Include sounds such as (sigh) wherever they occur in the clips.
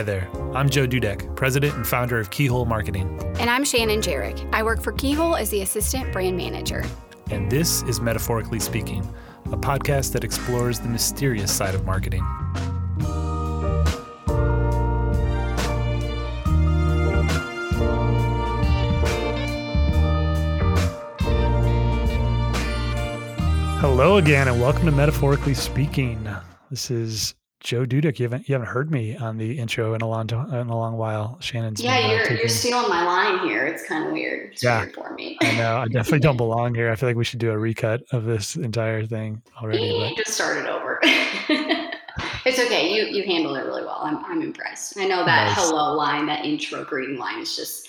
Hi there. I'm Joe Dudek, president and founder of Keyhole Marketing. And I'm Shannon Jarek. I work for Keyhole as the assistant brand manager. And this is Metaphorically Speaking, a podcast that explores the mysterious side of marketing. Hello again, and welcome to Metaphorically Speaking. This is Joe Dudek. You haven't you haven't heard me on the intro in a long in a long while. Shannon's yeah, been, uh, you're taking... you're stealing my line here. It's kind of weird. It's yeah, weird for me. I know. I definitely don't (laughs) belong here. I feel like we should do a recut of this entire thing already. but... Just start it over. (laughs) it's okay. You you handle it really well. I'm I'm impressed. I know that nice. hello line, that intro greeting line is just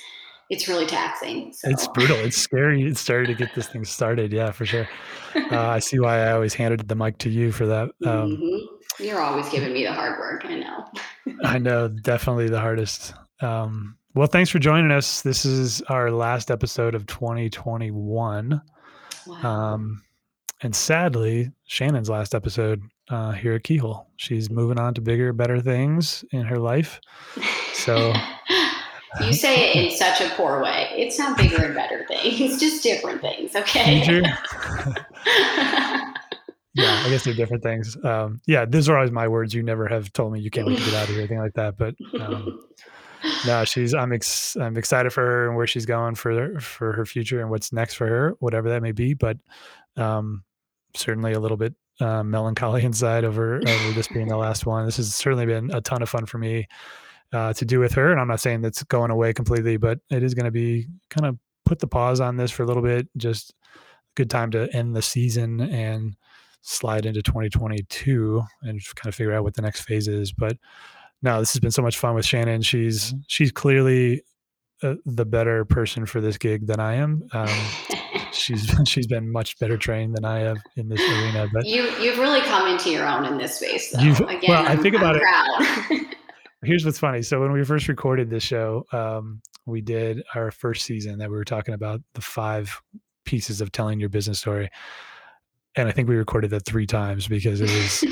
it's really taxing. So. It's brutal. It's scary. It's scary to get this thing started. Yeah, for sure. (laughs) Uh, I see why I always handed the mic to you for that. Um, mm-hmm. You're always giving me the hard work. I know. (laughs) I know, definitely the hardest. Um, well, thanks for joining us. This is our last episode of 2021. Wow. Um, and sadly, Shannon's last episode uh, here at Keyhole. She's moving on to bigger, better things in her life. So (laughs) You say it in (laughs) such a poor way. It's not bigger and better things, just different things. Okay. Yeah, I guess they're different things. Um, yeah, these are always my words. You never have told me you can't wait to get out of here, anything like that. But um, (laughs) no, she's. I'm ex, I'm excited for her and where she's going for for her future and what's next for her, whatever that may be. But um, certainly a little bit uh, melancholy (laughs) inside over over this being the last one. This has certainly been a ton of fun for me uh, to do with her. And I'm not saying that's going away completely, but it is going to be kind of put the pause on this for a little bit. Just a good time to end the season and slide into 2022 and kind of figure out what the next phase is. But no, this has been so much fun with Shannon. She's she's clearly uh, the better person for this gig than I am. Um, (laughs) she's she's been much better trained than I have in this arena. But you you've really come into your own in this space. Though. Again, well, I'm, I think about I'm it. (laughs) here's what's funny. So when we first recorded this show, um, we did our first season that we were talking about the five pieces of telling your business story. And I think we recorded that three times because it was,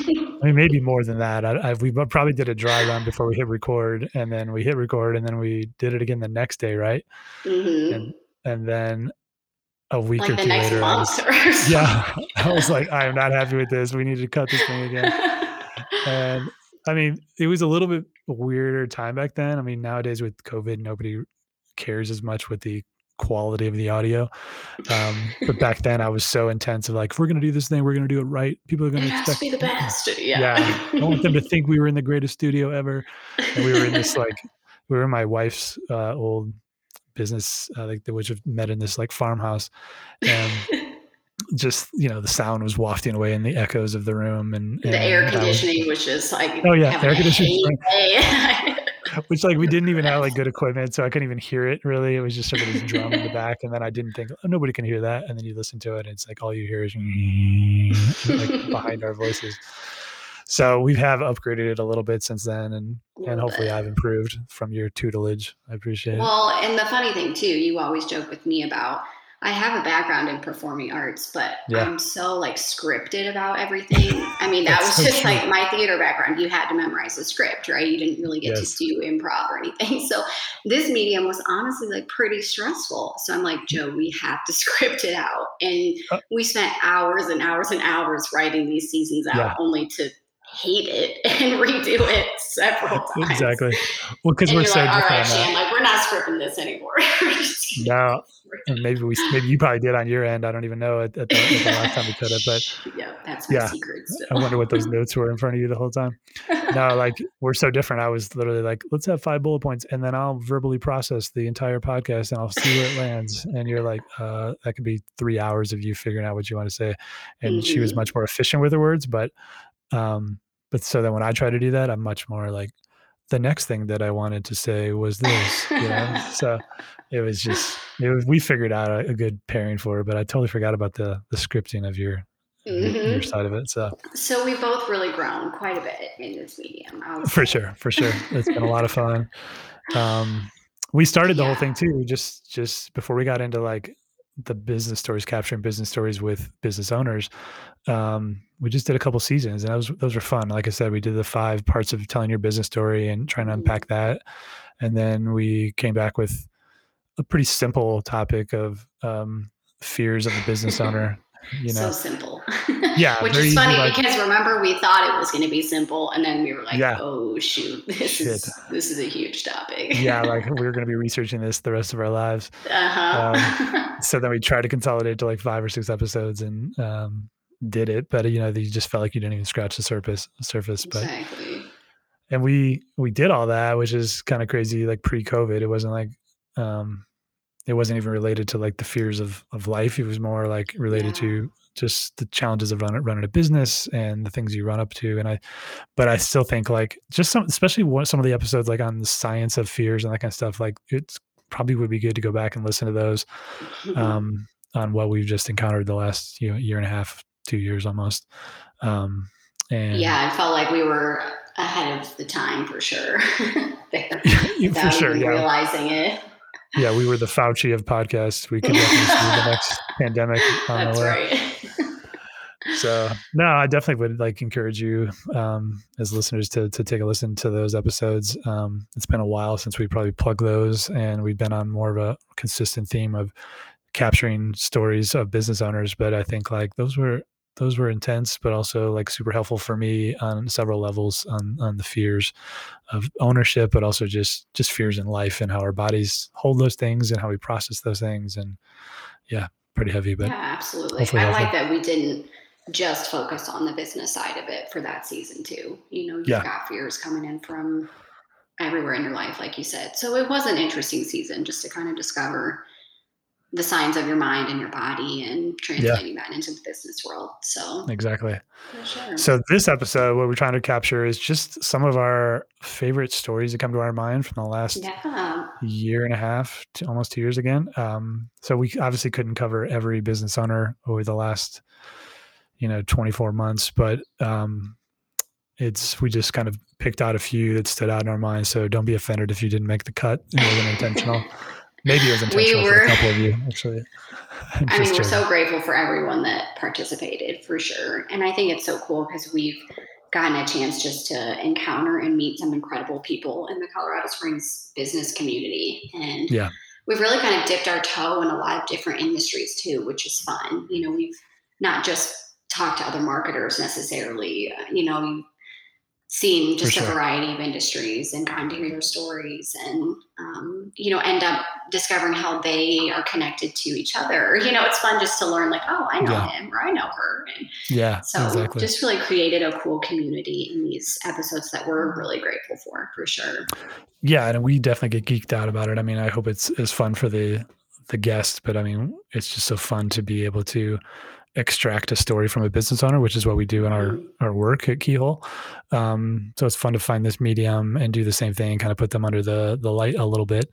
I mean, (laughs) maybe more than that. I, I, we probably did a dry run before we hit record, and then we hit record, and then we did it again the next day, right? Mm-hmm. And and then a week like or two later, I was, (laughs) yeah, (laughs) I was like, I am not happy with this. We need to cut this thing again. and I mean, it was a little bit weirder time back then. I mean, nowadays with COVID, nobody cares as much with the quality of the audio. Um, but back (laughs) then, I was so intense of like, if we're going to do this thing, we're going to do it right. People are going to expect to be the best. Yeah. yeah. I want them to think we were in the greatest studio ever. And we were in this like, (laughs) we were in my wife's uh, old business, uh, like which have met in this like farmhouse. And (laughs) just you know the sound was wafting away in the echoes of the room and, and the air conditioning was, was, just like oh yeah air conditioning which like we didn't even have like (laughs) good equipment so i couldn't even hear it really. It was just sort of this drum in the back and then i didn't think oh, nobody can hear that. And then you listen to it and it's like all you hear is like (laughs) behind our voices. So we have upgraded it a little bit since then and and hopefully bit. i've improved from your tutelage. I appreciate it. Well and the funny thing too you always joke with me about I have a background in performing arts, but yeah. I'm so like scripted about everything. I mean, (laughs) that was so just true. like my theater background. You had to memorize the script, right? You didn't really get yes. to do improv or anything. (laughs) So this medium was honestly like pretty stressful. So I'm like, Joe, we have to (laughs) script it out. And uh, we spent hours and hours and hours writing these seasons out yeah. only to hate it (laughs) and redo it several times. Exactly. Well, because we're so like, different. All right, Shan, like we're not scripting this anymore. (laughs) no, and maybe we maybe you probably did on your end. I don't even know at, at, the, at the, last time we cut it, but (laughs) yeah, that's my yeah. secret. I wonder what those notes were in front of you the whole time. no, like we're so different. I was literally like, let's have five bullet points, and then I'll verbally process the entire podcast, and I'll see where it lands. And you're like, uh, that could be three hours of you figuring out what you want to say. And mm-hmm. she was mm-hmm. much more efficient with her words, but um, but so then when I try to do that, I'm much more like the next thing that I wanted to say was this, you know? (laughs) so it was just, it was, we figured out a, a, good pairing for it, but I totally forgot about the, the scripting of your, mm-hmm. your side of it. So, so we both really grown quite a bit in this medium. For sure. For sure. It's been a lot of (laughs) fun. Um, we started the yeah. whole thing too, just, just before we got into like the business stories, capturing business stories with business owners. um, we just did a couple seasons, and those those were fun. Like I said, we did the five parts of telling your business story and trying to mm-hmm. unpack that, and then we came back with a pretty simple topic of um, fears of a business (laughs) owner. You know, so simple. (laughs) Yeah, which is funny like, because remember we thought it was going to be simple, and then we were like, yeah. "Oh shoot, (laughs) this Shit. is this is a huge topic." yeah, (laughs) like we were going to be researching this the rest of our lives. Uh-huh. Um, so then we tried to consolidate to like five or six episodes, and um, did it. But you know, you just felt like you didn't even scratch the surface. Surface, but. Exactly. And we we did all that, which is kind of crazy. Like pre-COVID, it wasn't like um, it wasn't even related to like the fears of of life. It was more like related yeah. to just the challenges of running running a business and the things you run up to. And I, but I still think like just some, especially one, some of the episodes like on the science of fears and that kind of stuff. Like it's probably would be good to go back and listen to those um, on what we've just encountered the last you know year and a half, two years almost. Um, and yeah, I felt like we were ahead of the time for sure. (laughs) there, (laughs) for sure, yeah. realizing it yeah, we were the Fauci of podcasts. We could definitely see the (laughs) next pandemic. On That's the way. right. so no, I definitely would like encourage you um, as listeners to to take a listen to those episodes. Um, it's been a while since we probably plugged those, and we've been on more of a consistent theme of capturing stories of business owners. But I think like those were those were intense, but also like super helpful for me on several levels on on the fears of ownership, but also just just fears in life and how our bodies hold those things and how we process those things. And yeah, pretty heavy, but yeah, absolutely. I helpful. like that we didn't just focus on the business side of it for that season too. You know, you've yeah. got fears coming in from everywhere in your life, like you said. So it was an interesting season just to kind of discover the signs of your mind and your body and translating yeah. that into the business world. So exactly. Sure. So this episode, what we're trying to capture is just some of our favorite stories that come to our mind from the last yeah. year and a half, to almost two years again. Um, so we obviously couldn't cover every business owner over the last, you know, 24 months, but um, it's we just kind of picked out a few that stood out in our minds. So don't be offended if you didn't make the cut. It wasn't intentional. (laughs) Maybe it was intentional we were, for a couple of you, actually. (laughs) I mean, we're so grateful for everyone that participated for sure. And I think it's so cool because we've gotten a chance just to encounter and meet some incredible people in the Colorado Springs business community. And yeah. we've really kind of dipped our toe in a lot of different industries too, which is fun. You know, we've not just talked to other marketers necessarily, you know, seen just sure. a variety of industries and gotten to hear their stories and um, you know end up discovering how they are connected to each other you know it's fun just to learn like oh i know yeah. him or i know her and yeah so exactly. just really created a cool community in these episodes that we're really grateful for for sure yeah and we definitely get geeked out about it i mean i hope it's as fun for the the guest but i mean it's just so fun to be able to extract a story from a business owner, which is what we do in our mm-hmm. our work at Keyhole. Um, so it's fun to find this medium and do the same thing, kind of put them under the the light a little bit,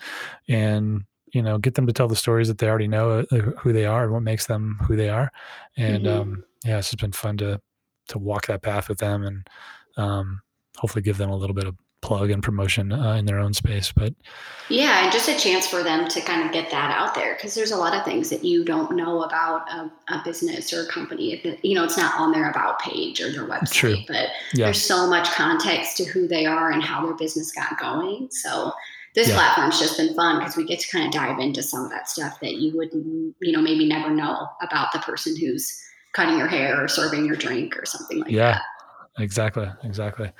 and you know get them to tell the stories that they already know uh, who they are and what makes them who they are. And mm-hmm. um, yeah, it's just been fun to to walk that path with them and um, hopefully give them a little bit of plug and promotion uh, in their own space but yeah and just a chance for them to kind of get that out there because there's a lot of things that you don't know about a, a business or a company you know it's not on their about page or their website True. but yeah. there's so much context to who they are and how their business got going so this yeah. platform's just been fun because we get to kind of dive into some of that stuff that you would you know maybe never know about the person who's cutting your hair or serving your drink or something like yeah. that Exactly, exactly.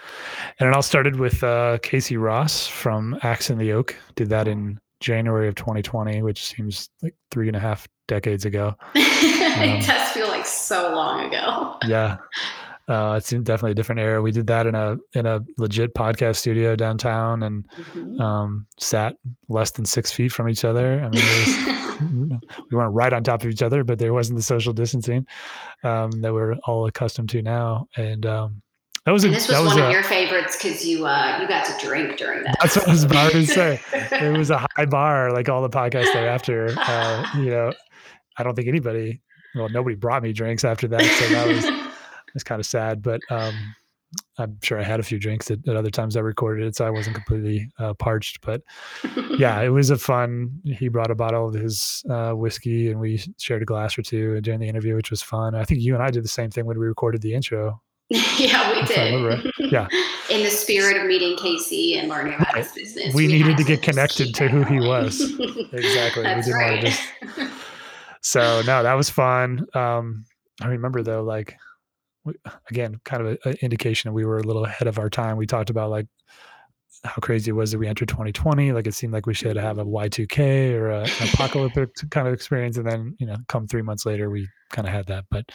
And it all started with uh, Casey Ross from Axe and the Oak. Did that in January of 2020, which seems like three and a half decades ago. (laughs) it um, does feel like so long ago. (laughs) yeah, uh, it's definitely a different era. We did that in a in a legit podcast studio downtown, and mm-hmm. um, sat less than six feet from each other. I mean, was, (laughs) we weren't right on top of each other, but there wasn't the social distancing um, that we're all accustomed to now. And um, that was a, this was, was one a, of your favorites because you uh, you got to drink during that. That's what I was about to say. it was a (laughs) high bar, like all the podcasts thereafter. Uh, you know, I don't think anybody, well, nobody brought me drinks after that, so that was was kind of sad. But um, I'm sure I had a few drinks at, at other times I recorded it, so I wasn't completely uh, parched. But yeah, it was a fun. He brought a bottle of his uh, whiskey, and we shared a glass or two during the interview, which was fun. I think you and I did the same thing when we recorded the intro. (laughs) yeah, we did. Right. Yeah. (laughs) In the spirit of meeting Casey and learning about his business, we, we needed to get connected to who he was. exactly. That's right. Just... (laughs) So no, that was fun. Um, I remember though, like again, kind of an indication that we were a little ahead of our time. We talked about like how crazy it was that we entered 2020. Like it seemed like we should have a Y2K or a, an apocalyptic (laughs) kind of experience, and then you know, come three months later, we kind of had that. But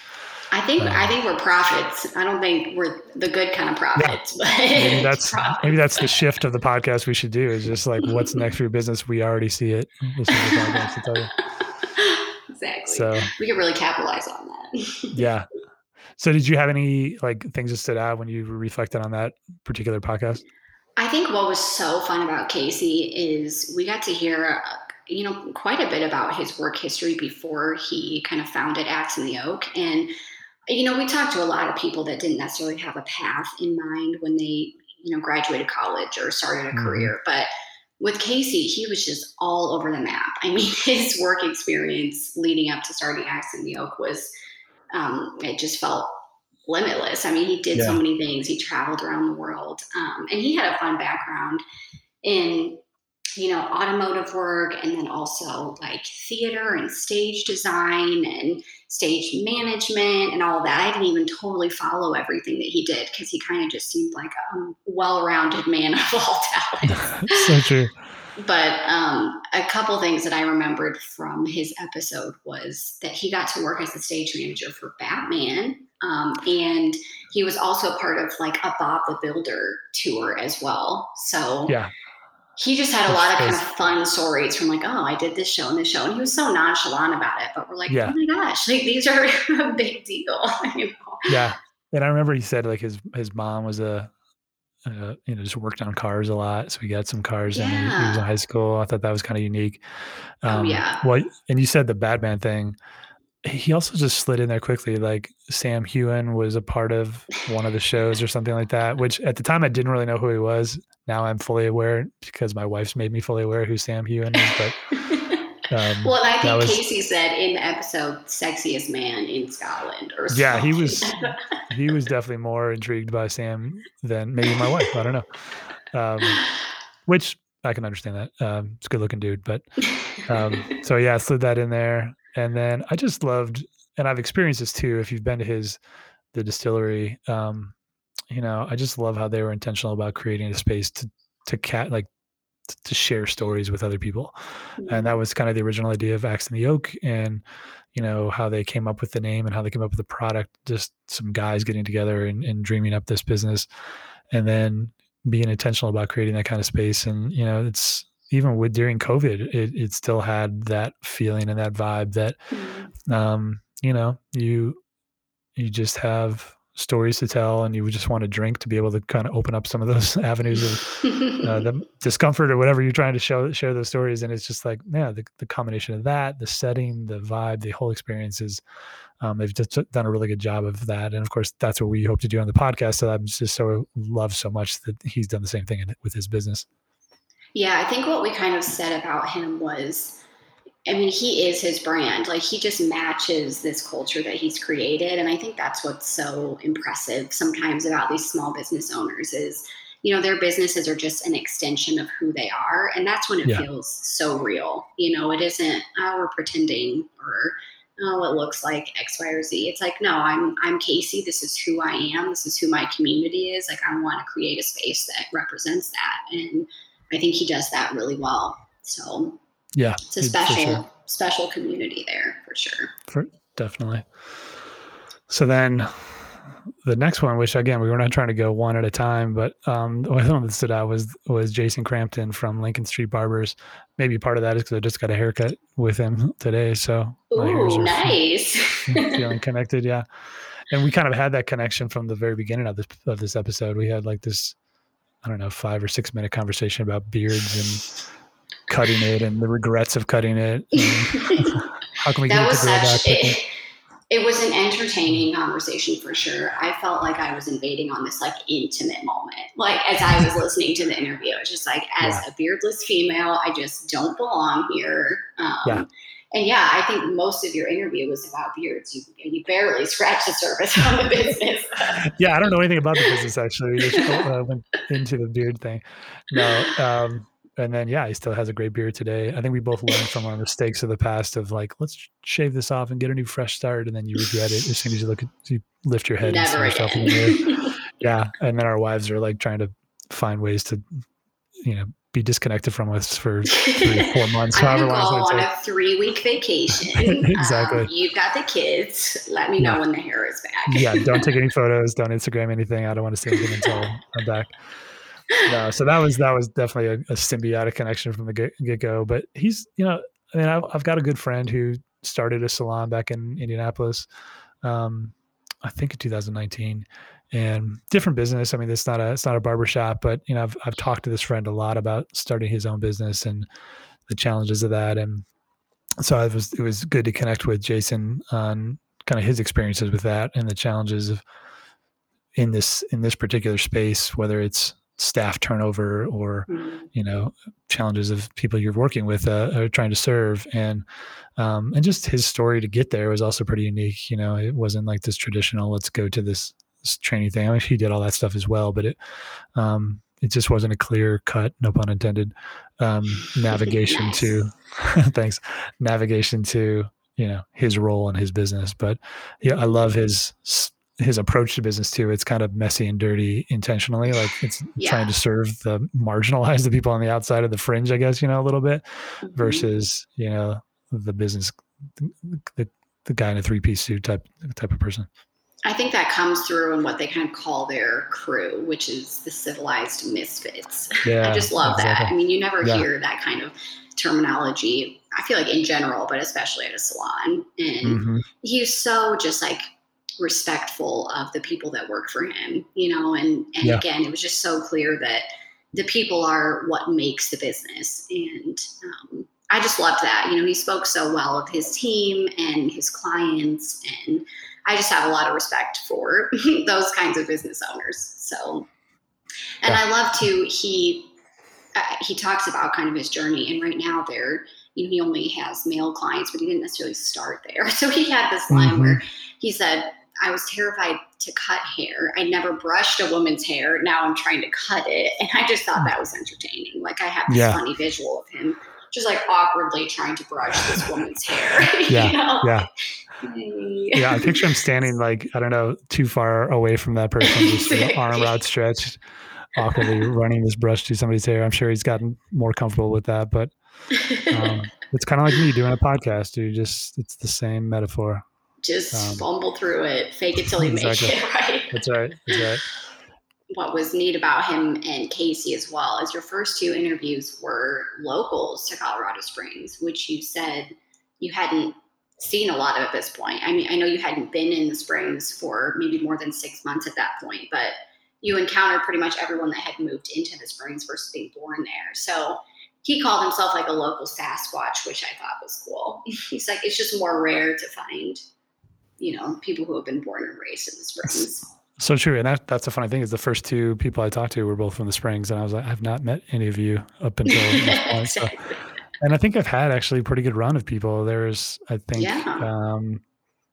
I think um, I think we're prophets. I don't think we're the good kind of prophets. (laughs) Yeah, maybe that's (laughs) prophets. maybe that's the shift of the podcast we should do. Is just like what's next for your business. We already see it. exactly. So we could really capitalize on that. yeah. So did you have any like things that stood out when you reflected on that particular podcast? I think what was so fun about Casey is we got to hear, you know, quite a bit about his work history before he kind of founded Axe and the Oak. And, you know, we talked to a lot of people that didn't necessarily have a path in mind when they, you know, graduated college or started a mm-hmm. career. But with Casey, he was just all over the map. I mean, (laughs) his work experience leading up to starting Axe and the Oak was, um, it just felt limitless. I mean, he did yeah. so many things. He traveled around the world, um, and he had a fun background in you know automotive work, and then also like theater and stage design and stage management and all that. I didn't even totally follow everything that he did because he kind of just seemed like a well-rounded man (laughs) of all talents. (laughs) so true but um, a couple things that I remembered from his episode was that he got to work as the stage manager for Batman, um, and he was also part of like a Bob the Builder tour as well. So yeah, he just had a lot of kind of fun stories from like, oh, I did this show and this show, and he was so nonchalant about it. But we're like, yeah. oh my gosh, like these are (laughs) a big deal. (laughs) You know? Yeah, and I remember he said like his his mom was a uh, you know, just worked on cars a lot. So he got some cars yeah. and he, he, was in high school. I thought that was kind of unique. Oh, um, oh, yeah. Well, and you said the Batman thing. He also just slid in there quickly. Like Sam Heughan was a part of one of the shows or something like that, which at the time I didn't really know who he was. Now I'm fully aware because my wife's made me fully aware who Sam Heughan is. But (laughs) Um, well, I think was, Casey said in the episode "sexiest man in Scotland" or yeah, he was (laughs) he was definitely more intrigued by Sam than maybe my wife. I don't know, um, which I can understand that. Um, it's a good looking dude, but um, so yeah, slid that in there, and then I just loved, and I've experienced this too. If you've been to his the distillery, um, you know, I just love how they were intentional about creating a space to to cat like to share stories with other people. Mm-hmm. And that was kind of the original idea of Axe and the Oak and you know how they came up with the name and how they came up with the product just some guys getting together and, and dreaming up this business and then being intentional about creating that kind of space and you know it's even with during covid it, it still had that feeling and that vibe that mm-hmm. um you know you you just have stories to tell and you would just want to drink to be able to kind of open up some of those (laughs) avenues of uh, (laughs) the discomfort or whatever you're trying to show share those stories. And it's just like yeah the, the combination of that the setting the vibe the whole experience is um, they've just done a really good job of that. And of course that's what we hope to do on the podcast. So i'm just so love so much that he's done the same thing with his business yeah i think what we kind of said about him was I mean, he is his brand. Like he just matches this culture that he's created. And I think that's what's so impressive sometimes about these small business owners is, you know, their businesses are just an extension of who they are. And that's when it yeah. feels so real. You know, it isn't, oh, we're pretending or oh, it looks like X, Y, or Z. It's like, no, I'm I'm Casey. This is who I am. This is who my community is. Like I want to create a space that represents that. And I think he does that really well. So yeah, it's a special sure. special community there for sure. For, definitely. So then the next one, which again we were not trying to go one at a time, but um, the one that stood out was was Jason Crampton from Lincoln Street Barbers. Maybe part of that is because I just got a haircut with him today, so Ooh, nice. (laughs) feeling connected, yeah. And we kind of had that connection from the very beginning of this of this episode. We had like this, I don't know, five or six minute conversation about beards and cutting it and the regrets of cutting it. (laughs) how can we that get was such a, (laughs) it was an entertaining conversation for sure. I felt like I was invading on this like intimate moment. Like as I was listening to the interview, it was just like as yeah. a beardless female, I just don't belong here. Um, yeah. And yeah, I think most of your interview was about beards. You, you barely (laughs) scratched the surface on the business. yeah, I don't know anything about the business actually. We just uh, went into the beard thing. No, um, and then yeah, he still has a great beard today. I think we both learned from our mistakes of the past of like, let's shave this off and get a new fresh start, and then you regret it as soon as you look at you lift your head Never and see yourself in the mirror. (laughs) yeah, and then our wives are like trying to find ways to, you know, be disconnected from us for (laughs) three four months. I'm however long go on a three week vacation. (laughs) exactly. Um, you've got the kids. Let me know when the hair is back. yeah, don't take any (laughs) photos. Don't Instagram anything. I don't want to see anything until I'm back no, so that was that was definitely a, a symbiotic connection from the get go. But he's, you know, I mean, I've, I've, got a good friend who started a salon back in Indianapolis, um, I think in 2019, and different business. I mean, it's not a it's not a barbershop, but you know, I've I've talked to this friend a lot about starting his own business and the challenges of that, and so it was it was good to connect with Jason on kind of his experiences with that and the challenges of in this in this particular space, whether it's staff turnover or mm-hmm. you know challenges of people you're working with uh, are trying to serve and um, and just his story to get there was also pretty unique you know it wasn't like this traditional let's go to this training thing I mean, he did all that stuff as well but it um, it just wasn't a clear cut no pun intended um, navigation nice. to (laughs) thanks navigation to you know his role in his business but yeah i love his his approach to business too. It's kind of messy and dirty intentionally. Like it's yeah. trying to serve the marginalized, (laughs) the people on the outside of the fringe, I guess, you know, a little bit mm-hmm. versus, you know, the business, the, the guy in a three piece suit type, type of person. I think that comes through in what they kind of call their crew, which is the civilized misfits. (laughs) Yeah, I just love exactly. that. I mean, you never yeah. hear that kind of terminology. I feel like in general, but especially at a salon. And mm-hmm. he's so just like respectful of the people that work for him, you know, and, and yeah. again, it was just so clear that the people are what makes the business. And um, I just loved that. You know, he spoke so well of his team and his clients. And I just have a lot of respect for (laughs) those kinds of business owners. So, and yeah. I love to, he, uh, he talks about kind of his journey. And right now they're, you know, he only has male clients, but he didn't necessarily start there. (laughs) So he had this line mm-hmm. where he said, I was terrified to cut hair. I never brushed a woman's hair. Now I'm trying to cut it. (laughs) And I just thought that was entertaining. Like I have this yeah. funny visual of him just like awkwardly trying to brush this woman's hair. Yeah. you know? Yeah. Yeah, I (laughs) picture him standing like, I don't know, too far away from that person, (laughs) just arm outstretched, awkwardly running this brush to somebody's hair. I'm sure he's gotten more comfortable with that, but um, (laughs) it's kind of like me doing a podcast, dude. Just it's the same metaphor just um, fumble through it, fake it till you exactly. make it, right? That's right. That's right. What was neat about him and Casey as well is your first two interviews were locals to Colorado Springs, which you said you hadn't seen a lot of at this point. I mean, I know you hadn't been in the Springs for maybe more than six months at that point, but you encountered pretty much everyone that had moved into the Springs versus being born there. So he called himself like a local Sasquatch, which I thought was cool. (laughs) He's like, it's just more rare to find you know, people who have been born and raised in the Springs. So true, and that, that's the funny thing is the first two people I talked to were both from the Springs, and I was like, I've not met any of you up until this (laughs) point. So, and I think I've had actually a pretty good run of people. There's, I think, yeah. um,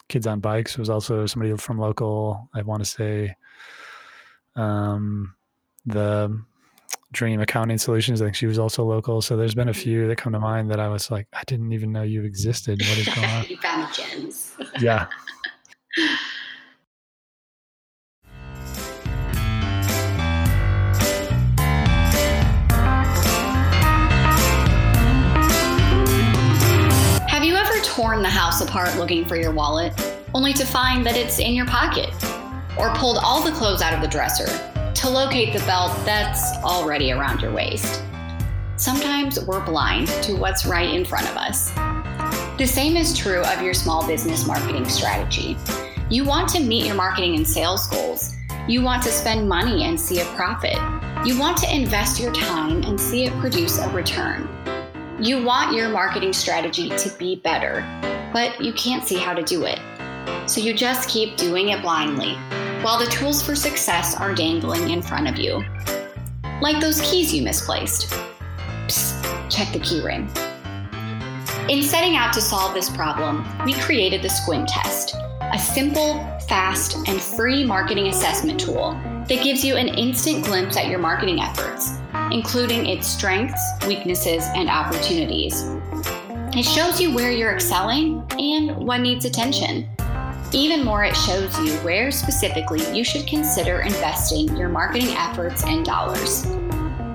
Kids on Bikes was also somebody from local. I want to say, um, the Dream Accounting Solutions. I think she was also local. So there's been a few that come to mind that I was like, I didn't even know you existed. What is going on? (laughs) you found gems. yeah, (laughs) house apart looking for your wallet, only to find that it's in your pocket? Or pulled all the clothes out of the dresser to locate the belt that's already around your waist? Sometimes we're blind to what's right in front of us. The same is true of your small business marketing strategy. You want to meet your marketing and sales goals. You want to spend money and see a profit. You want to invest your time and see it produce a return. You want your marketing strategy to be better, but you can't see how to do it. So you just keep doing it blindly, while the tools for success are dangling in front of you. Like those keys you misplaced. Psst, check the key ring. In setting out to solve this problem, we created the Squint Test, a simple, fast, and free marketing assessment tool that gives you an instant glimpse at your marketing efforts, including its strengths, weaknesses, and opportunities. It shows you where you're excelling and what needs attention. Even more, it shows you where specifically you should consider investing your marketing efforts and dollars.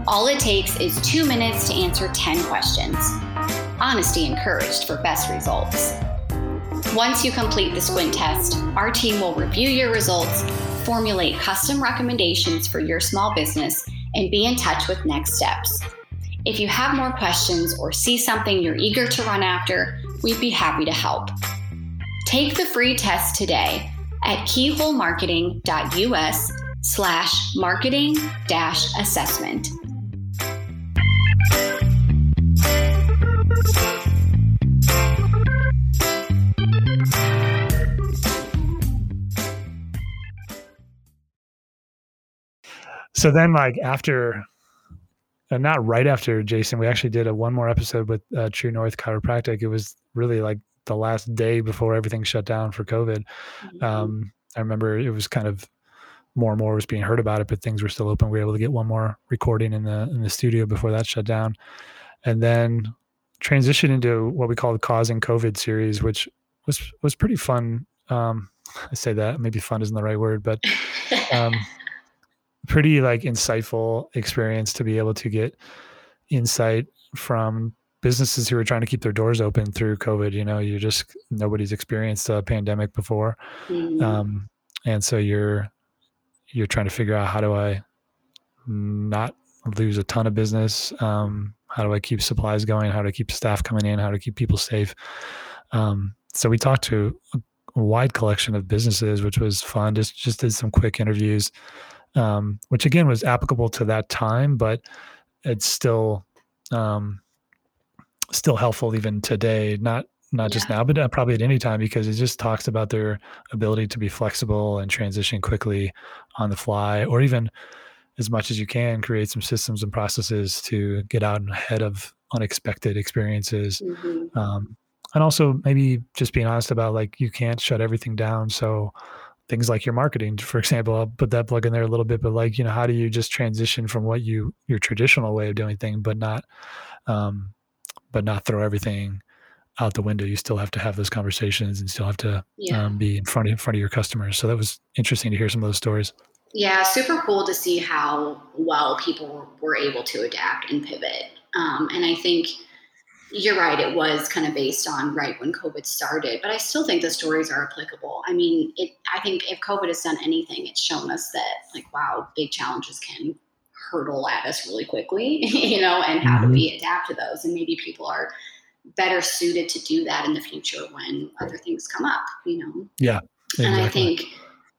All it takes is two minutes to answer 10 questions. Honesty encouraged for best results. Once you complete the squint test, our team will review your results, formulate custom recommendations for your small business, and be in touch with next steps. If you have more questions or see something you're eager to run after, we'd be happy to help. Take the free test today at keyholemarketing.us slash marketing dash assessment. So then, like after, uh, not right after Jason, we actually did a one more episode with uh, True North Chiropractic. It was really like the last day before everything shut down for COVID. Mm-hmm. Um, I remember it was kind of more and more was being heard about it, but things were still open. We were able to get one more recording in the in the studio before that shut down, and then transition into what we call the causing COVID series, which was was pretty fun. Um, (laughs) I say that maybe fun isn't the right word, but um, (laughs) pretty like insightful experience to be able to get insight from businesses who are trying to keep their doors open through COVID. You know, you just nobody's experienced a pandemic before, mm-hmm. um, and so you're you're trying to figure out how do I not lose a ton of business. Um, how do I keep supplies going? How do I keep staff coming in? How to keep people safe? Um, so we talked to a wide collection of businesses, which was fun. Just just did some quick interviews um, which again was applicable to that time, but it's still um, still helpful even today. Not not yeah. just now, but uh, probably at any time because it just talks about their ability to be flexible and transition quickly on the fly, or even as much as you can create some systems and processes to get out ahead of unexpected experiences. Mm-hmm. Um, and also maybe just being honest about like you can't shut everything down. So things like your marketing for example i'll put that plug in there a little bit but like you know how do you just transition from what you your traditional way of doing things but not um but not throw everything out the window? You still have to have those conversations and still have to yeah. um, be in front of in front of your customers. So that was interesting to hear some of those stories. Yeah super cool to see how well people were able to adapt and pivot. Um, and i think you're right. It was kind of based on right when COVID started, but I still think the stories are applicable. I mean, it. I think if COVID has done anything, it's shown us that like, wow, big challenges can hurdle at us really quickly, (laughs) you know, and how mm-hmm. do we adapt to those? And maybe people are better suited to do that in the future when other things come up, you know. Yeah. Exactly. And I think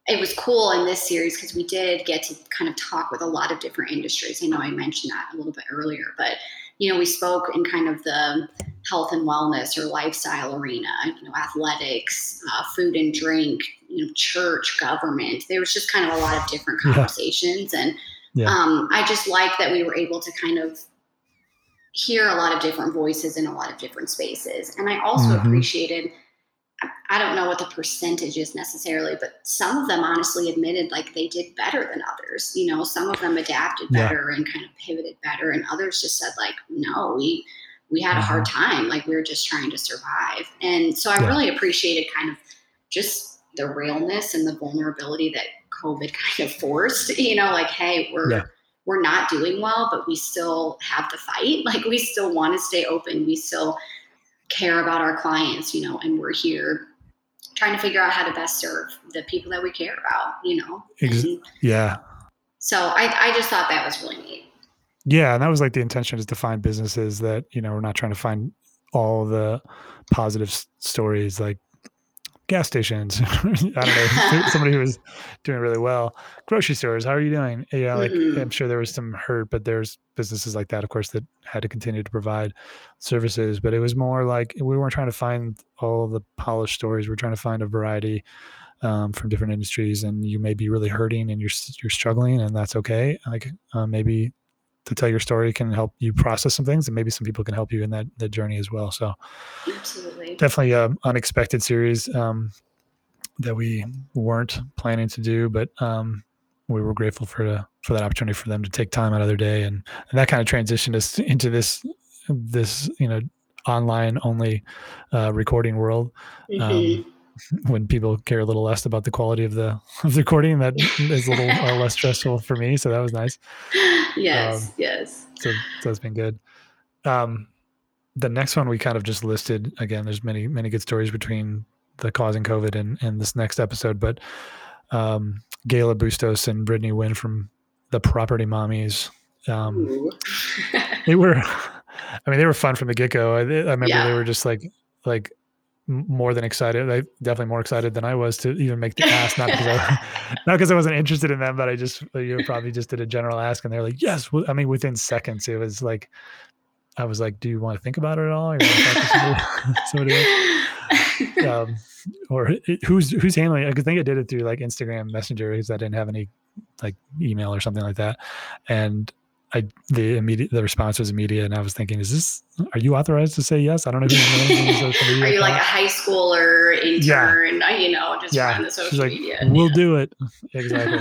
it was cool in this series because we did get to kind of talk with a lot of different industries. I know I mentioned that a little bit earlier, but you know, we spoke in kind of the health and wellness or lifestyle arena, you know, athletics, uh, food and drink, you know, church, government. There was just kind of a lot of different conversations. Yeah. And yeah. Um, I just like that we were able to kind of hear a lot of different voices in a lot of different spaces. And I also mm-hmm. appreciated – I don't know what the percentage is necessarily, but some of them honestly admitted like they did better than others. You know, some of them adapted better yeah. and kind of pivoted better, and others just said like, no, we we had a hard uh-huh. time. Like we were just trying to survive. And so I yeah. really appreciated kind of just the realness and the vulnerability that COVID (laughs) kind of forced. You know, like, hey, we're yeah. we're not doing well, but we still have the fight. (laughs) Like we still want to stay open. We still care about our clients, you know, and we're here trying to figure out how to best serve the people that we care about, you know. Ex- yeah. So I, I just thought that was really neat. Yeah, and that was like the intention is to find businesses that you know we're not trying to find all the positive s- stories. Like gas stations. (laughs) I don't know. (laughs) somebody who was doing really well. Grocery stores. How are you doing? Yeah, like mm-hmm. I'm sure there was some hurt, but there's businesses like that, of course, that had to continue to provide services. But it was more like we weren't trying to find all the polished stories. We're trying to find a variety um, from different industries, and you may be really hurting and you're you're struggling, and that's okay. Like uh, maybe to tell your story can help you process some things and maybe some people can help you in that that journey as well. So absolutely. definitely a unexpected series um, that we weren't planning to do but um, we were grateful for the, for that opportunity for them to take time out of their day and, and that kind of transitioned us into this this you know online only uh, recording world. Um, mm-hmm. (laughs) when people care a little less about the quality of the of the recording that is a little uh, less (laughs) stressful for me so that was nice. Yes um, yes. so, so it's been good. Um the next one we kind of just listed again there's many many good stories between the causing covid and and this next episode but um gayla bustos and brittany wynn from the property mommies um they were (laughs) i mean they were fun from the get-go. I, I remember yeah. they were just like like more than excited. I definitely more excited than I was to even make the ask. Not because I, (laughs) not because I wasn't interested in them, but I just you probably just did a general ask, and they're like, "Yes." I mean, within seconds, it was like, I was like, "Do you want to think about it at all?" Or somebody, (laughs) somebody (laughs) um, or who's who's handling it? I think I did it through like Instagram Messenger because I didn't have any like email or something like that, and I the immediate the response was immediate, and I was thinking, is this? Are you authorized to say yes? I don't know. If (laughs) are you like a high schooler intern? Yeah. You know, just yeah. the social She's like, media. We'll yeah. do it. (laughs) Exactly.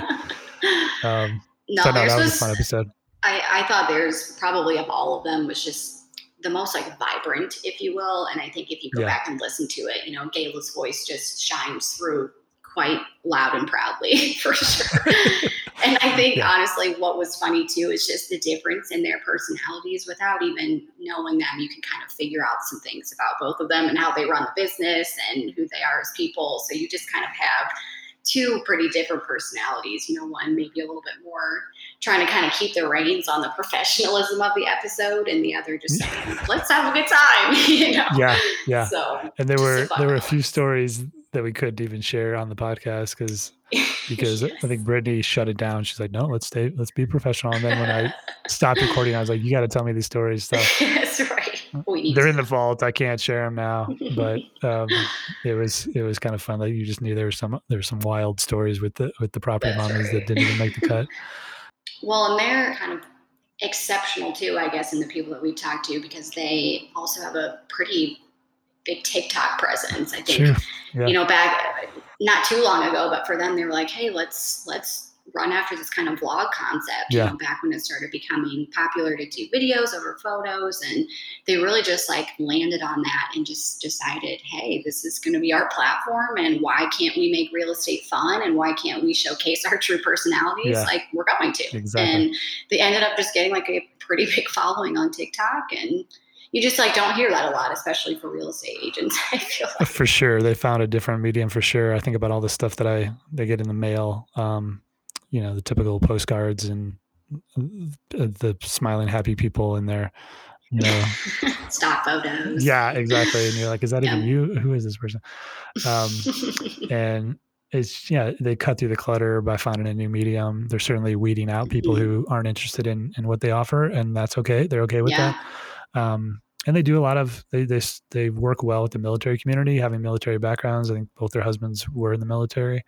um, no, so no, that was, was a fun episode. I, I thought there's probably of all of them was just the most like vibrant, if you will. And I think if you go yeah. back and listen to it, you know, Gayla's voice just shines through quite loud and proudly (laughs) for sure. (laughs) and I think yeah. honestly, what was funny too is just the difference in their personalities without even knowing them. You can kind of figure out some things about both of them and how they run the business and who they are as people. So you just kind of have two pretty different personalities. You know, one maybe a little bit more trying to kind of keep the reins on the professionalism of the episode, and the other just saying, (laughs) "Let's have a good time." you know? Yeah, yeah. So, and there were there were a few stories that we couldn't even share on the podcast (laughs) because because yes. I think Brittany shut it down. She's like, no, let's stay, let's be professional. And then when I stopped recording, I was like, you got to tell me these stories. So (laughs) that's right. They're in the vault. I can't share them now, but (laughs) um, it was it was kind of fun. Like you just knew there was some there were some wild stories with the with the property that's mommies right. that didn't even make the cut. Well, and they're kind of exceptional too, I guess, in the people that we talked to because they also have a pretty big TikTok presence. I think sure. yeah. you know back not too long ago, but for them they were like, hey, let's let's run after this kind of vlog concept. Yeah. You know, back when it started becoming popular to do videos over photos, and they really just like landed on that and just decided, hey, this is going to be our platform, and why can't we make real estate fun, and why can't we showcase our true personalities? Yeah. Like we're going to. Exactly. And they ended up just getting like a pretty big following on TikTok and you just like don't hear that a lot, especially for real estate agents. (laughs) I feel like. for sure they found a different medium for sure. I think about all the stuff that I they get in the mail, um, you know, the typical postcards and the smiling happy people in there. You know, (laughs) stock photos. Yeah, exactly. And you're like, is that yeah. even you? Who is this person? Um, (laughs) and it's yeah, they cut through the clutter by finding a new medium. They're certainly weeding out people mm-hmm. who aren't interested in in what they offer, and that's okay. They're okay with yeah. that. Um, and they do a lot of they they they work well with the military community, having military backgrounds. I think both their husbands were in the military,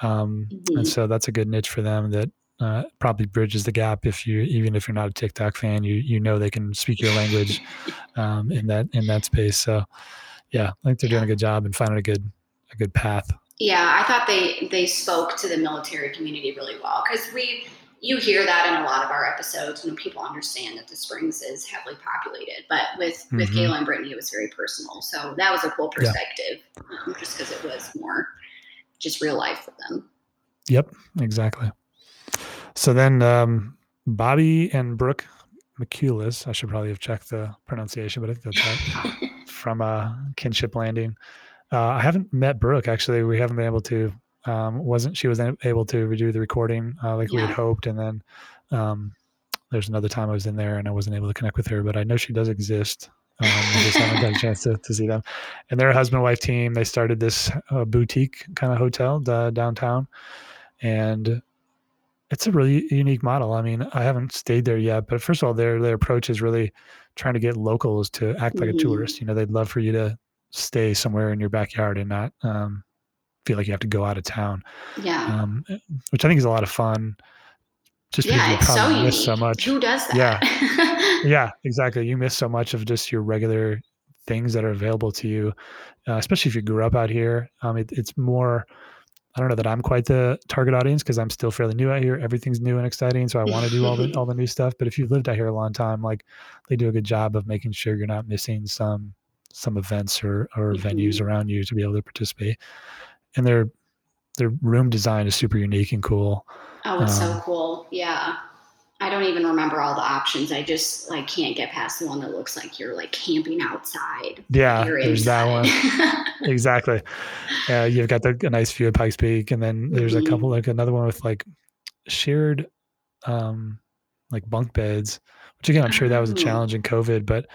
um, mm-hmm. and so that's a good niche for them that uh, probably bridges the gap. If you even if you're not a TikTok fan, you you know they can speak your language (laughs) um, in that in that space. So yeah, I think they're doing a good job and finding a good a good path. Yeah, I thought they they spoke to the military community really well because we you hear that in a lot of our episodes and people understand that the springs is heavily populated but with mm-hmm. with Gayla and Brittany it was very personal. So that was a cool perspective yeah. um, just because it was more just real life for them. Yep exactly. So then um, Bobby and Brooke Mikulas I should probably have checked the pronunciation but I think that's right (laughs) from uh, Kinship Landing. Uh, I haven't met Brooke actually. We haven't been able to um, wasn't she was able to redo the recording uh, like yeah. we had hoped, and then um, there's another time I was in there and I wasn't able to connect with her, but I know she does exist. Um, I just haven't got a chance to, to see them. And they're a husband wife team. They started this uh, boutique kind of hotel uh, downtown, and it's a really unique model. I mean, I haven't stayed there yet, but first of all, their their approach is really trying to get locals to act like mm-hmm. a tourist. You know, they'd love for you to stay somewhere in your backyard and not um, feel like you have to go out of town. Yeah. Um, which I think is a lot of fun. Just yeah, because you so miss so much. Who does that? Yeah. (laughs) (laughs) yeah, exactly. You miss so much of just your regular things that are available to you, uh, especially if you grew up out here. Um, it, it's more I don't know that I'm quite the target audience because I'm still fairly new out here. Everything's new and exciting, so I want to do all the (laughs) all the new stuff. But if you've lived out here a long time, like they do a good job of making sure you're not missing some some events or or mm-hmm. venues around you to be able to participate. And their their room design is super unique and cool. Oh, it's um, so cool! Yeah, I don't even remember all the options. I just like can't get past the one that looks like you're like camping outside. Yeah, there's inside. that one. (laughs) exactly. Yeah, you've got the a nice view of Pikes Peak, and then there's mm-hmm. a couple like another one with like shared, um, like bunk beds. Which again, I'm sure that was a oh. challenge in COVID, but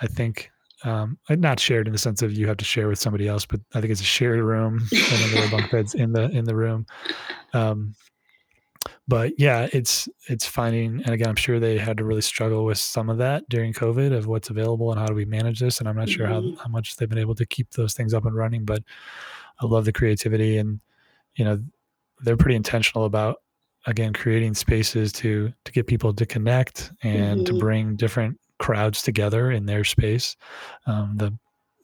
I think um, not shared in the sense of you have to share with somebody else, but I think it's a shared room, and then there are bunk beds in the in the room. Um, but yeah, it's it's finding, and again, I'm sure they had to really struggle with some of that during COVID of what's available and how do we manage this. And I'm not mm-hmm. sure how mm-hmm. how much they've been able to keep those things up and running, but I love the creativity and you know they're pretty intentional about again creating spaces to to get people to connect and mm-hmm. to bring different crowds together in their space. Um, the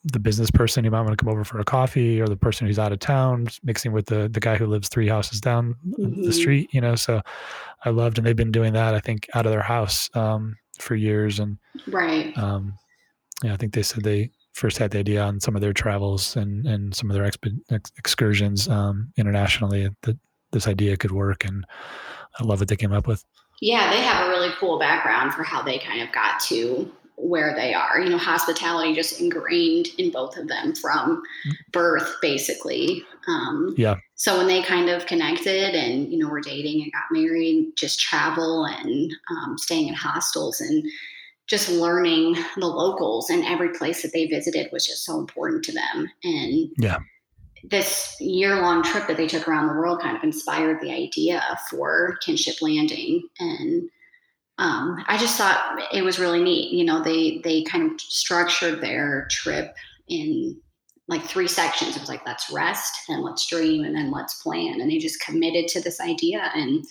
the business person who might want to come over for a coffee or the person who's out of town mixing with the the guy who lives three houses down mm-hmm. the street you know so i loved and they've been doing that i think out of their house um, for years and right um, yeah i think they said they first had the idea on some of their travels and and some of their exp- ex- excursions um, internationally that this idea could work and i love what they came up with yeah they have a really cool background for how they kind of got to where they are. You know, hospitality just ingrained in both of them from birth, basically. Um, yeah. So when they kind of connected and, you know, were dating and got married, just travel and um, staying in hostels and just learning the locals and every place that they visited was just so important to them. And yeah. This year long trip that they took around the world kind of inspired the idea for Kinship Landing. And um, I just thought it was really neat. You know, they they kind of structured their trip in like three sections. It was like let's rest, then let's dream, and then let's plan. And they just committed to this idea. And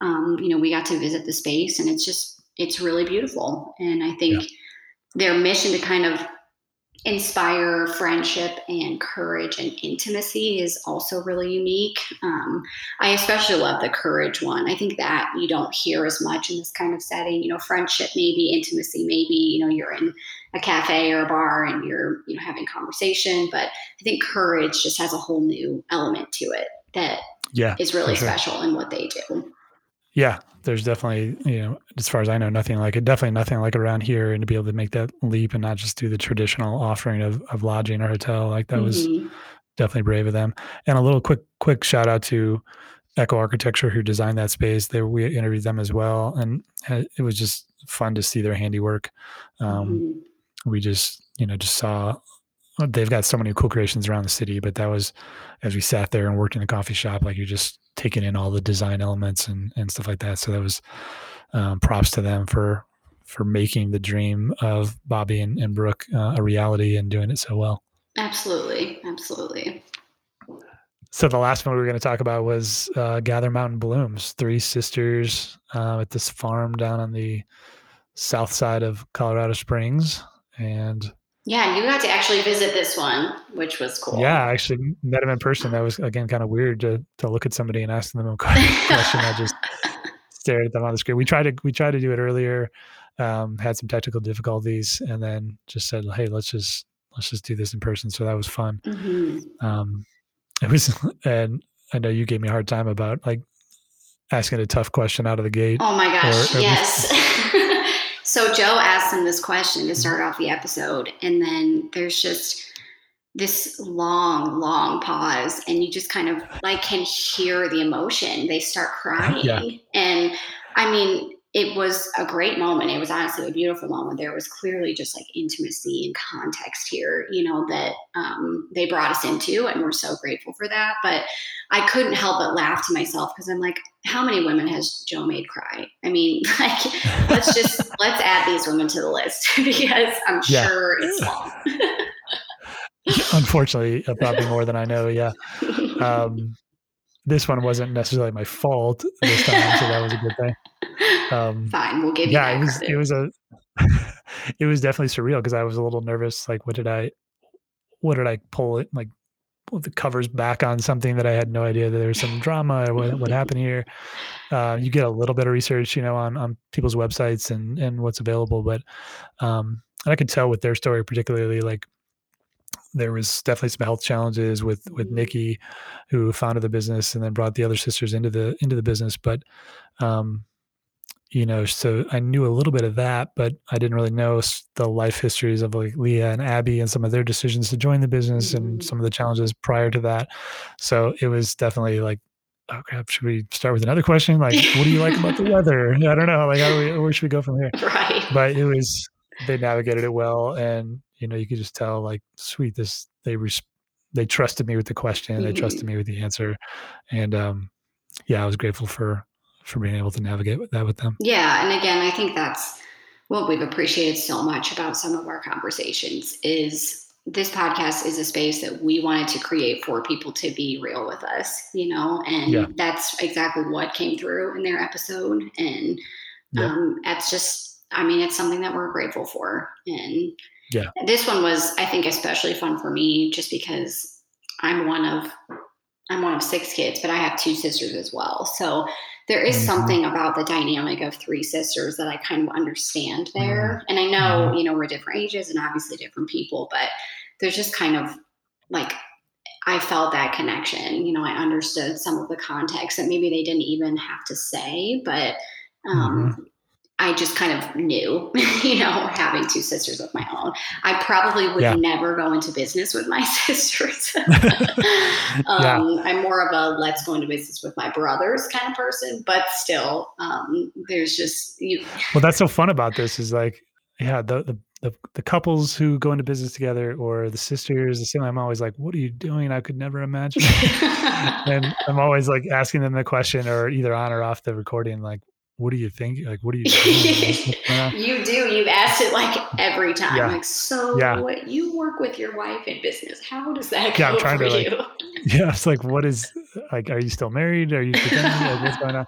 um, you know, we got to visit the space, and it's just it's really beautiful. And I think yeah. their mission to kind of inspire friendship and courage and intimacy is also really unique. Um, I especially love the courage one. I think that you don't hear as much in this kind of setting. You know, friendship, maybe intimacy, maybe you know you're in a cafe or a bar and you're you know having conversation. But I think courage just has a whole new element to it that yeah, is really sure. special in what they do. Yeah, there's definitely, you know, as far as I know, nothing like it. Definitely nothing like around here, and to be able to make that leap and not just do the traditional offering of of lodging or hotel, like that mm-hmm. was definitely brave of them. And a little quick quick shout out to Echo Architecture who designed that space. They we interviewed them as well, and it was just fun to see their handiwork. Um, mm-hmm. We just you know just saw they've got so many cool creations around the city, but that was as we sat there and worked in the coffee shop, like you're just taking in all the design elements and and stuff like that. So that was um, props to them for for making the dream of Bobby and, and Brooke uh, a reality and doing it so well. Absolutely, absolutely. So the last one we were going to talk about was uh, Gather Mountain Blooms, three sisters uh, at this farm down on the south side of Colorado Springs, and yeah, you got to actually visit this one, which was cool. Yeah, I actually met him in person. That was again kind of weird to to look at somebody and ask them a (laughs) question. I just (laughs) stared at them on the screen. We tried to we tried to do it earlier, um, had some technical difficulties, and then just said, "Hey, let's just let's just do this in person." So that was fun. Mm-hmm. Um, it was, (laughs) and I know you gave me a hard time about like asking a tough question out of the gate. Oh my gosh, or, or yes. So Joe asked him this question to start off the episode, and then there's just this long, long pause, and you just kind of like can hear the emotion. They start crying, yeah. and I mean, it was a great moment. It was honestly a beautiful moment. There was clearly just like intimacy and context here, you know, that um, they brought us into, and we're so grateful for that. But I couldn't help but laugh to myself because I'm like, how many women has Joe made cry? I mean, (laughs) like, let's just (laughs) let's add these women to the list (laughs) because I'm yeah. sure it's long. Unfortunately, uh, probably more than I know. Yeah. Um, this one wasn't necessarily my fault this time, so that was a good thing. Um, Fine, we'll give you. Yeah, it was. It was a. (laughs) it was definitely surreal because I was a little nervous. Like, what did I? What did I pull it? Like, pull the covers back on something that I had no idea that there was some drama. Or what, what happened here? Uh, you get a little bit of research, you know, on on people's websites and and what's available, but um, I could tell with their story, particularly like there was definitely some health challenges with with mm-hmm. Nikki, who founded the business and then brought the other sisters into the into the business. But um, you know, so I knew a little bit of that, but I didn't really know the life histories of like Leah and Abby and some of their decisions to join the business mm-hmm. and some of the challenges prior to that. So it was definitely like, oh crap, should we start with another question? Like, what do you like about the (laughs) weather? (laughs) I don't know. Like, how do we, where should we go from here? Right. But it was, they navigated it well. And, you know, you could just tell like, sweet, this, they, res- they trusted me with the question. Mm-hmm. They trusted me with the answer. And, um, yeah, I was grateful for for being able to navigate with that with them. Yeah, and again, I think that's what we've appreciated so much about some of our conversations is this podcast is a space that we wanted to create for people to be real with us, you know, and yeah. that's exactly what came through in their episode. And yeah. um, that's just, I mean, it's something that we're grateful for. And yeah, this one was, I think, especially fun for me just because I'm one of, I'm one of six kids, but I have two sisters as well. So there is mm-hmm. something about the dynamic of three sisters that I kind of understand there. Mm-hmm. And I know, mm-hmm. you know, we're different ages and obviously different people, but there's just kind of like I felt that connection. You know, I understood some of the context that maybe they didn't even have to say, but um, mm-hmm. I just kind of knew, (laughs) you know, having two sisters of my own. I probably would yeah. never go into business with my (laughs) sisters. (laughs) um, yeah. I'm more of a let's go into business with my brothers kind of person, but still, um, there's just you. Well, that's so fun about this is like, yeah, the, the the, the couples who go into business together or the sisters the same i'm always like what are you doing i could never imagine and i'm always like asking them the question or either on or off the recording like what do you think? Like, what do you (laughs) you do. You've asked it like every time. Yeah. Like, so yeah. what you work with your wife in business. How does that yeah, go I'm trying for to, you? Like, (laughs) yeah. It's like, what is like, are you still married? Are you like, what's going on?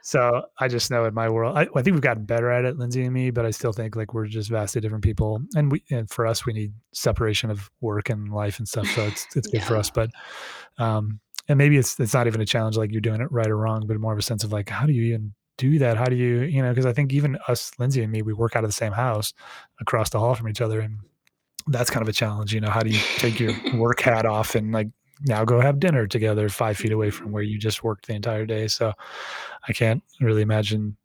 So I just know in my world, I, I, think we've gotten better at it, Lindsay and me, but I still think like we're just vastly different people. And we, and for us, we need separation of work and life and stuff. So it's, it's good yeah. for us. But, um, and maybe it's, it's not even a challenge like you're doing it right or wrong, but more of a sense of like, how do you even do that? How do you, you know, because I think even us, Lindsay and me, we work out of the same house across the hall from each other. And that's kind of a challenge. You know, how do you take your (laughs) work hat off and like now go have dinner together five feet away from where you just worked the entire day? So I can't really imagine.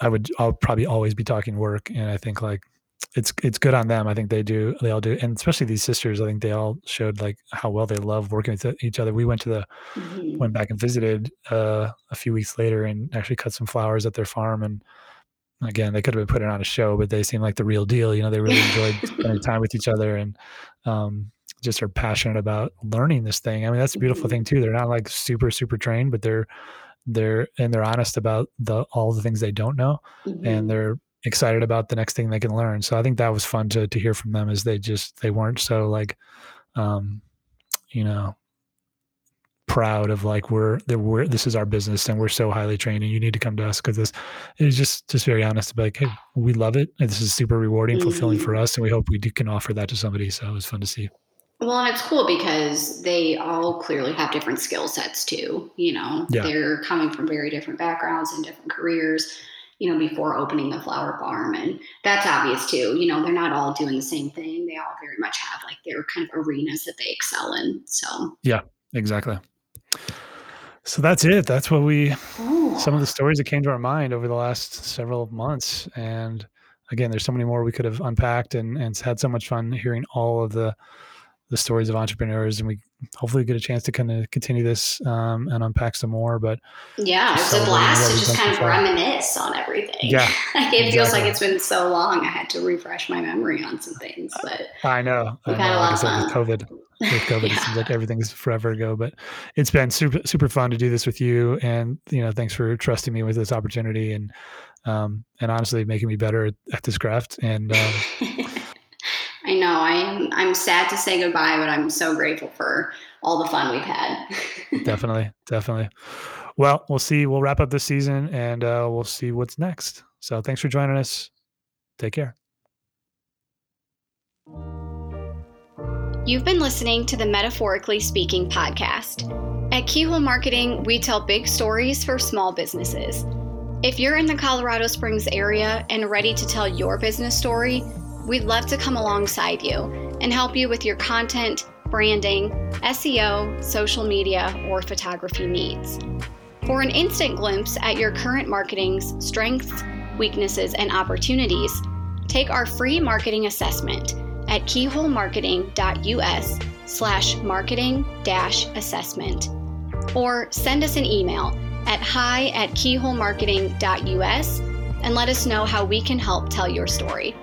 I would, I'll probably always be talking work. And I think like, it's it's good on them. I think they do. They all do, and especially these sisters. I think they all showed like how well they love working with each other. We went to the mm-hmm. went back and visited uh, a few weeks later and actually cut some flowers at their farm. And again, they could have been putting on a show, but they seem like the real deal. You know, they really enjoyed spending time with each other and um, just are passionate about learning this thing. I mean, that's a beautiful mm-hmm. thing too. They're not like super super trained, but they're they're and they're honest about the all the things they don't know, mm-hmm. and they're excited about the next thing they can learn. So I think that was fun to to hear from them as they just they weren't so like um you know proud of like we're that we're this is our business and we're so highly trained and you need to come to us because this is just just very honest to be like hey we love it and this is super rewarding mm-hmm. fulfilling for mm-hmm. us and we hope we do, can offer that to somebody so it was fun to see well and it's cool because they all clearly have different skill sets too you know yeah. they're coming from very different backgrounds and different careers you know, before opening the flower farm. And that's obvious too. You know, they're not all doing the same thing. They all very much have like their kind of arenas that they excel in. So, yeah, exactly. So that's it. That's what we, some of the stories that came to our mind over the last several months. And again, there's so many more we could have unpacked and, and had so much fun hearing all of the, the stories of entrepreneurs. And we, hopefully get a chance to kind of continue this um, and unpack some more. But yeah, it's a blast to just kind of reminisce on everything. Yeah, (laughs) like it exactly. feels like it's been so long. I had to refresh my memory on some things, but I know. We've I know. had a lot like of fun. With COVID, with (laughs) COVID, yeah. it seems like everything's forever ago. But it's been super super fun to do this with you, and you know, thanks for trusting me with this opportunity and um, and honestly making me better at, at this craft. And um, (laughs) know I'm I'm sad to say goodbye, but I'm so grateful for all the fun we've had. (laughs) definitely, definitely. Well, we'll see. We'll wrap up this season, and uh, we'll see what's next. So, thanks for joining us. Take care. You've been listening to the Metaphorically Speaking podcast. At Keyhole Marketing, we tell big stories for small businesses. If you're in the Colorado Springs area and ready to tell your business story, we'd love to come alongside you and help you with your content, branding, SEO, social media, or photography needs. For an instant glimpse at your current marketing's strengths, weaknesses, and opportunities, take our free marketing assessment at keyholemarketing.us slash marketing dash assessment or send us an email at hi at keyholemarketing.us and let us know how we can help tell your story.